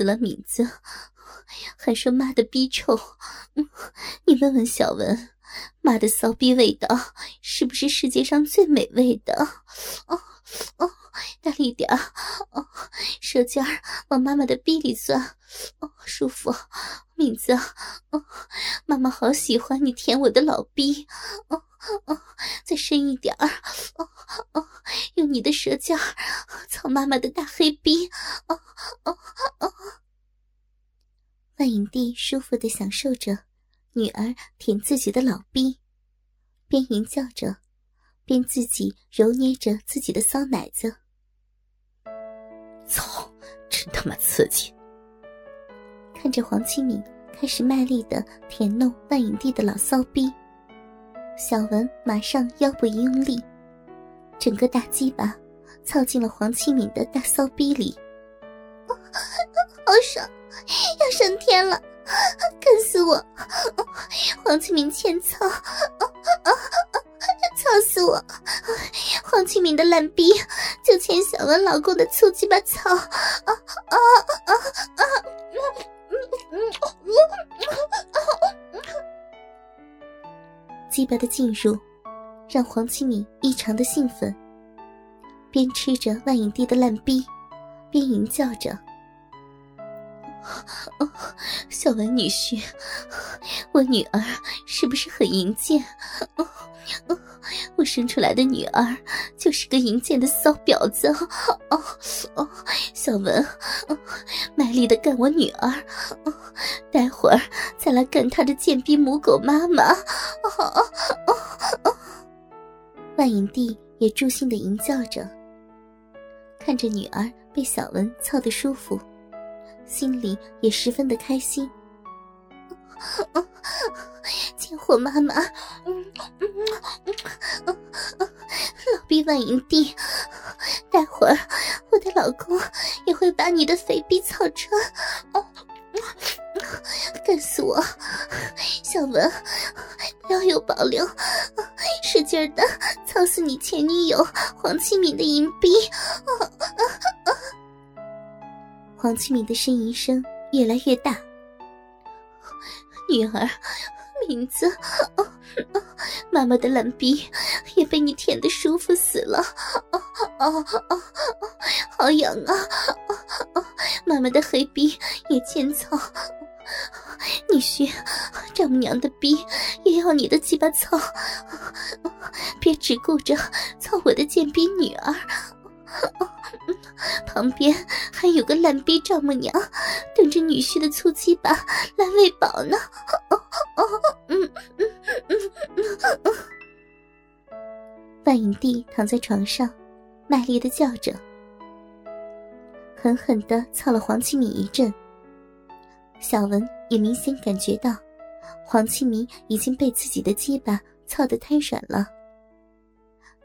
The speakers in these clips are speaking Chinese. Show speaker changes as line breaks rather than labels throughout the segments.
死了名字，还说妈的逼臭。你问问小文，妈的骚逼味道是不是世界上最美味的？哦哦，大力点哦，舌尖儿往妈妈的逼里钻，哦，舒服。名字，哦，妈妈好喜欢你舔我的老逼。哦哦，再深一点儿。哦哦，用你的舌尖儿操妈妈的大黑逼。哦哦哦。万影帝舒服的享受着女儿舔自己的老逼，边吟叫着，边自己揉捏着自己的骚奶子。
操，真他妈刺激！
看着黄启敏开始卖力的舔弄万影帝的老骚逼，小文马上腰部一用力，整个大鸡巴操进了黄启敏的大骚逼里，好爽！要升天了，干死我！黄启明欠操，操死我！黄启明的烂逼就欠小文老公的粗鸡巴操！啊啊啊！的进入让黄启明异常的兴奋，边吃着万影帝的烂逼，边吟叫着。小文女婿，我女儿是不是很淫贱？我生出来的女儿就是个淫贱的骚婊子。哦哦，小文，哦卖力的干我女儿，哦待会儿再来干他的贱逼母狗妈妈。哦哦哦万影帝也助兴的淫叫着，看着女儿被小文操得舒服。心里也十分的开心。贱货妈妈，老逼万影帝，待会儿我的老公也会把你的肥逼操穿，干死我！小文，不要有保留，使劲的操死你前女友黄启敏的淫逼！黄启明的呻吟声越来越大。女儿，名字，妈妈的烂逼也被你舔的舒服死了，啊啊啊！好痒啊！妈妈的黑逼也欠操，女婿，丈母娘的逼也要你的鸡巴操，别只顾着操我的贱逼女儿。旁边还有个烂逼丈母娘，等着女婿的粗鸡巴来喂饱呢。哦哦嗯嗯嗯嗯万影帝躺在床上，卖力的叫着，狠狠的操了黄启明一阵。小文也明显感觉到，黄启明已经被自己的鸡巴操得瘫软了，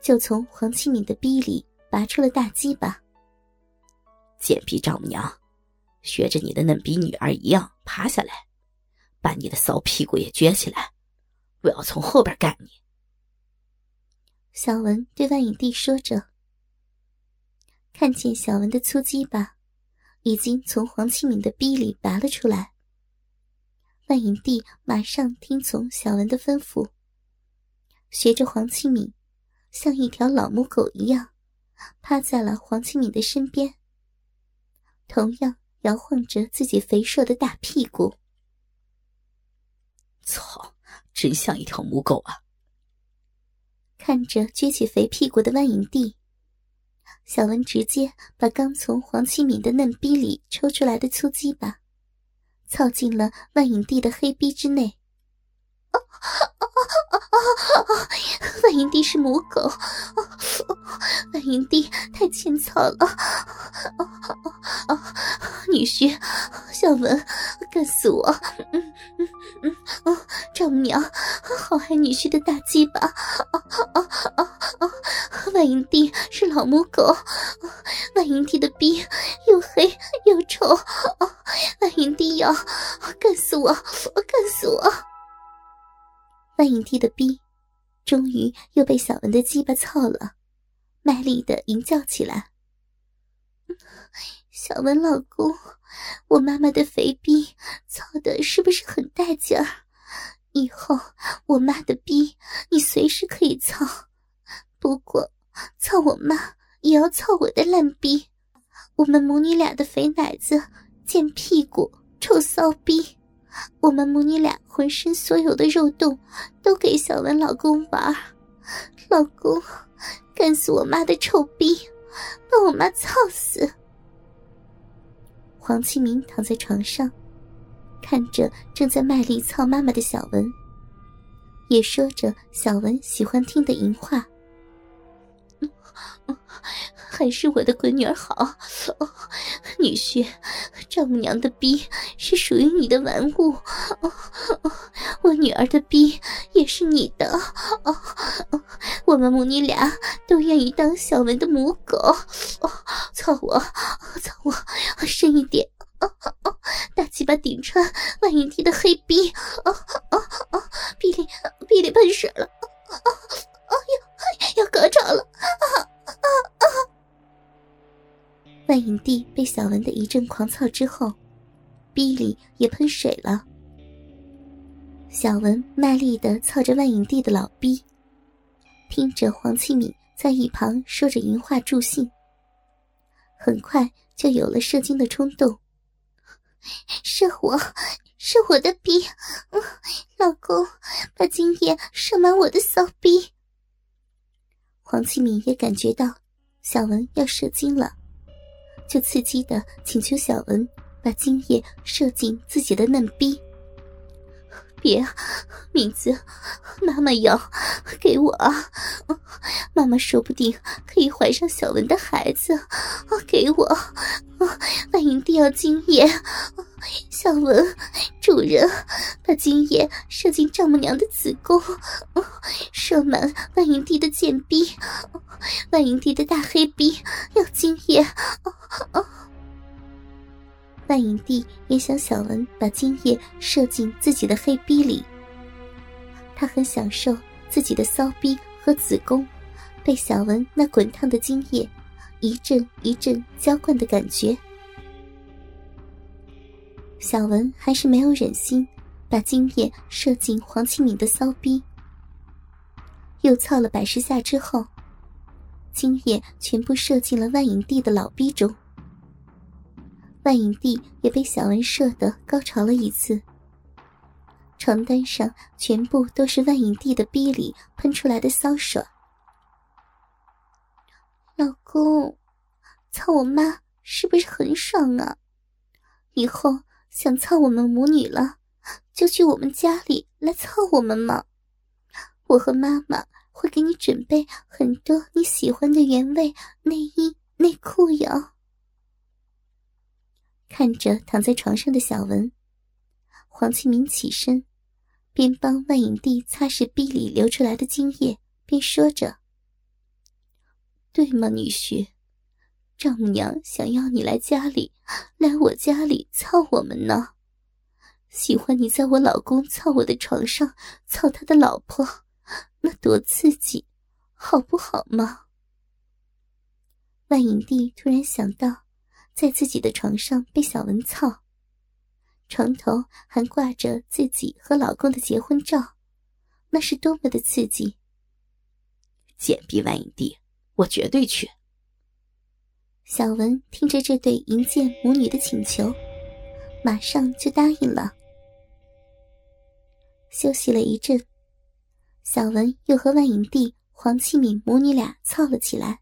就从黄启明的逼里拔出了大鸡巴。
贱逼丈母娘，学着你的嫩逼女儿一样爬下来，把你的骚屁股也撅起来，我要从后边干你。
小文对万影帝说着，看见小文的粗鸡巴已经从黄庆敏的逼里拔了出来，万影帝马上听从小文的吩咐，学着黄庆敏，像一条老母狗一样，趴在了黄庆敏的身边。同样摇晃着自己肥硕的大屁股，
操，真像一条母狗啊！
看着撅起肥屁股的万影帝，小文直接把刚从黄启敏的嫩逼里抽出来的粗鸡巴，操进了万影帝的黑逼之内。万影帝是母狗，万影帝太欠操了。女婿，小文，干死我！嗯嗯嗯嗯，丈母娘，好爱女婿的大鸡巴。啊啊啊啊！万影帝是老母狗，万影帝的逼又黑又臭。万影帝要干死我！干死我！万影帝的逼终于又被小文的鸡巴操了，卖力的吟叫起来。小文老公，我妈妈的肥逼操的是不是很带劲儿？以后我妈的逼你随时可以操，不过操我妈也要操我的烂逼。我们母女俩的肥奶子、贱屁股、臭骚逼，我们母女俩浑身所有的肉洞都给小文老公玩。老公，干死我妈的臭逼，把我妈操死！黄启明躺在床上，看着正在卖力操妈妈的小文，也说着小文喜欢听的淫话。还是我的闺女儿好，女婿，丈母娘的逼是属于你的玩物，我女儿的逼也是你的，我们母女俩都愿意当小文的母狗，操我，操我，深一点，大鸡巴顶穿万影帝的黑逼，啊啊啊！逼里逼里喷水了，啊啊呀，要高潮了，啊啊啊！万影帝被小文的一阵狂操之后，逼里也喷水了。小文卖力的操着万影帝的老逼，听着黄启敏在一旁说着淫话助兴，很快就有了射精的冲动。射我，射我的逼！老公，把精液射满我的骚逼！黄启敏也感觉到小文要射精了。就刺激的请求小文把精液射进自己的嫩逼。别，敏子，妈妈要给我啊！妈妈说不定可以怀上小文的孩子。给我，万营帝要精液。小文，主人，把精液射进丈母娘的子宫，射满万营帝的贱逼，万营帝的大黑逼要精液。万影帝也想小文把精液射进自己的黑逼里，他很享受自己的骚逼和子宫被小文那滚烫的精液一阵一阵浇灌的感觉。小文还是没有忍心把精液射进黄清敏的骚逼，又操了百十下之后，精液全部射进了万影帝的老逼中。万影帝也被小文射得高潮了一次，床单上全部都是万影帝的逼里喷出来的骚水。老公，操我妈是不是很爽啊？以后想操我们母女了，就去我们家里来操我们嘛。我和妈妈会给你准备很多你喜欢的原味内衣内裤哟。看着躺在床上的小文，黄启明起身，边帮万影帝擦拭壁里流出来的精液，边说着：“对吗，女婿？丈母娘想要你来家里，来我家里操我们呢。喜欢你在我老公操我的床上操他的老婆，那多刺激，好不好吗？”万影帝突然想到。在自己的床上被小文操，床头还挂着自己和老公的结婚照，那是多么的刺激！
简逼万影帝，我绝对去。
小文听着这对银剑母女的请求，马上就答应了。休息了一阵，小文又和万影帝、黄启敏母女俩操了起来。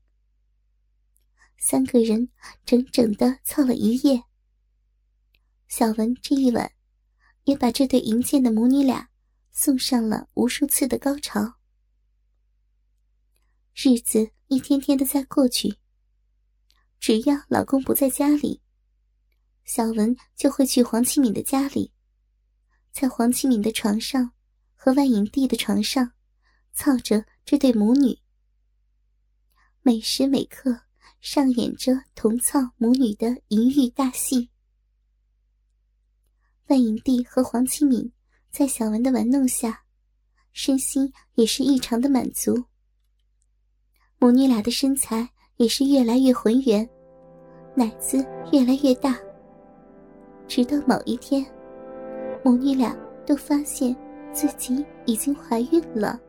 三个人整整的操了一夜。小文这一晚，也把这对银剑的母女俩送上了无数次的高潮。日子一天天的在过去。只要老公不在家里，小文就会去黄启敏的家里，在黄启敏的床上和万影帝的床上操着这对母女，每时每刻。上演着同操母女的淫欲大戏。万影帝和黄启敏在小文的玩弄下，身心也是异常的满足。母女俩的身材也是越来越浑圆，奶子越来越大。直到某一天，母女俩都发现自己已经怀孕了。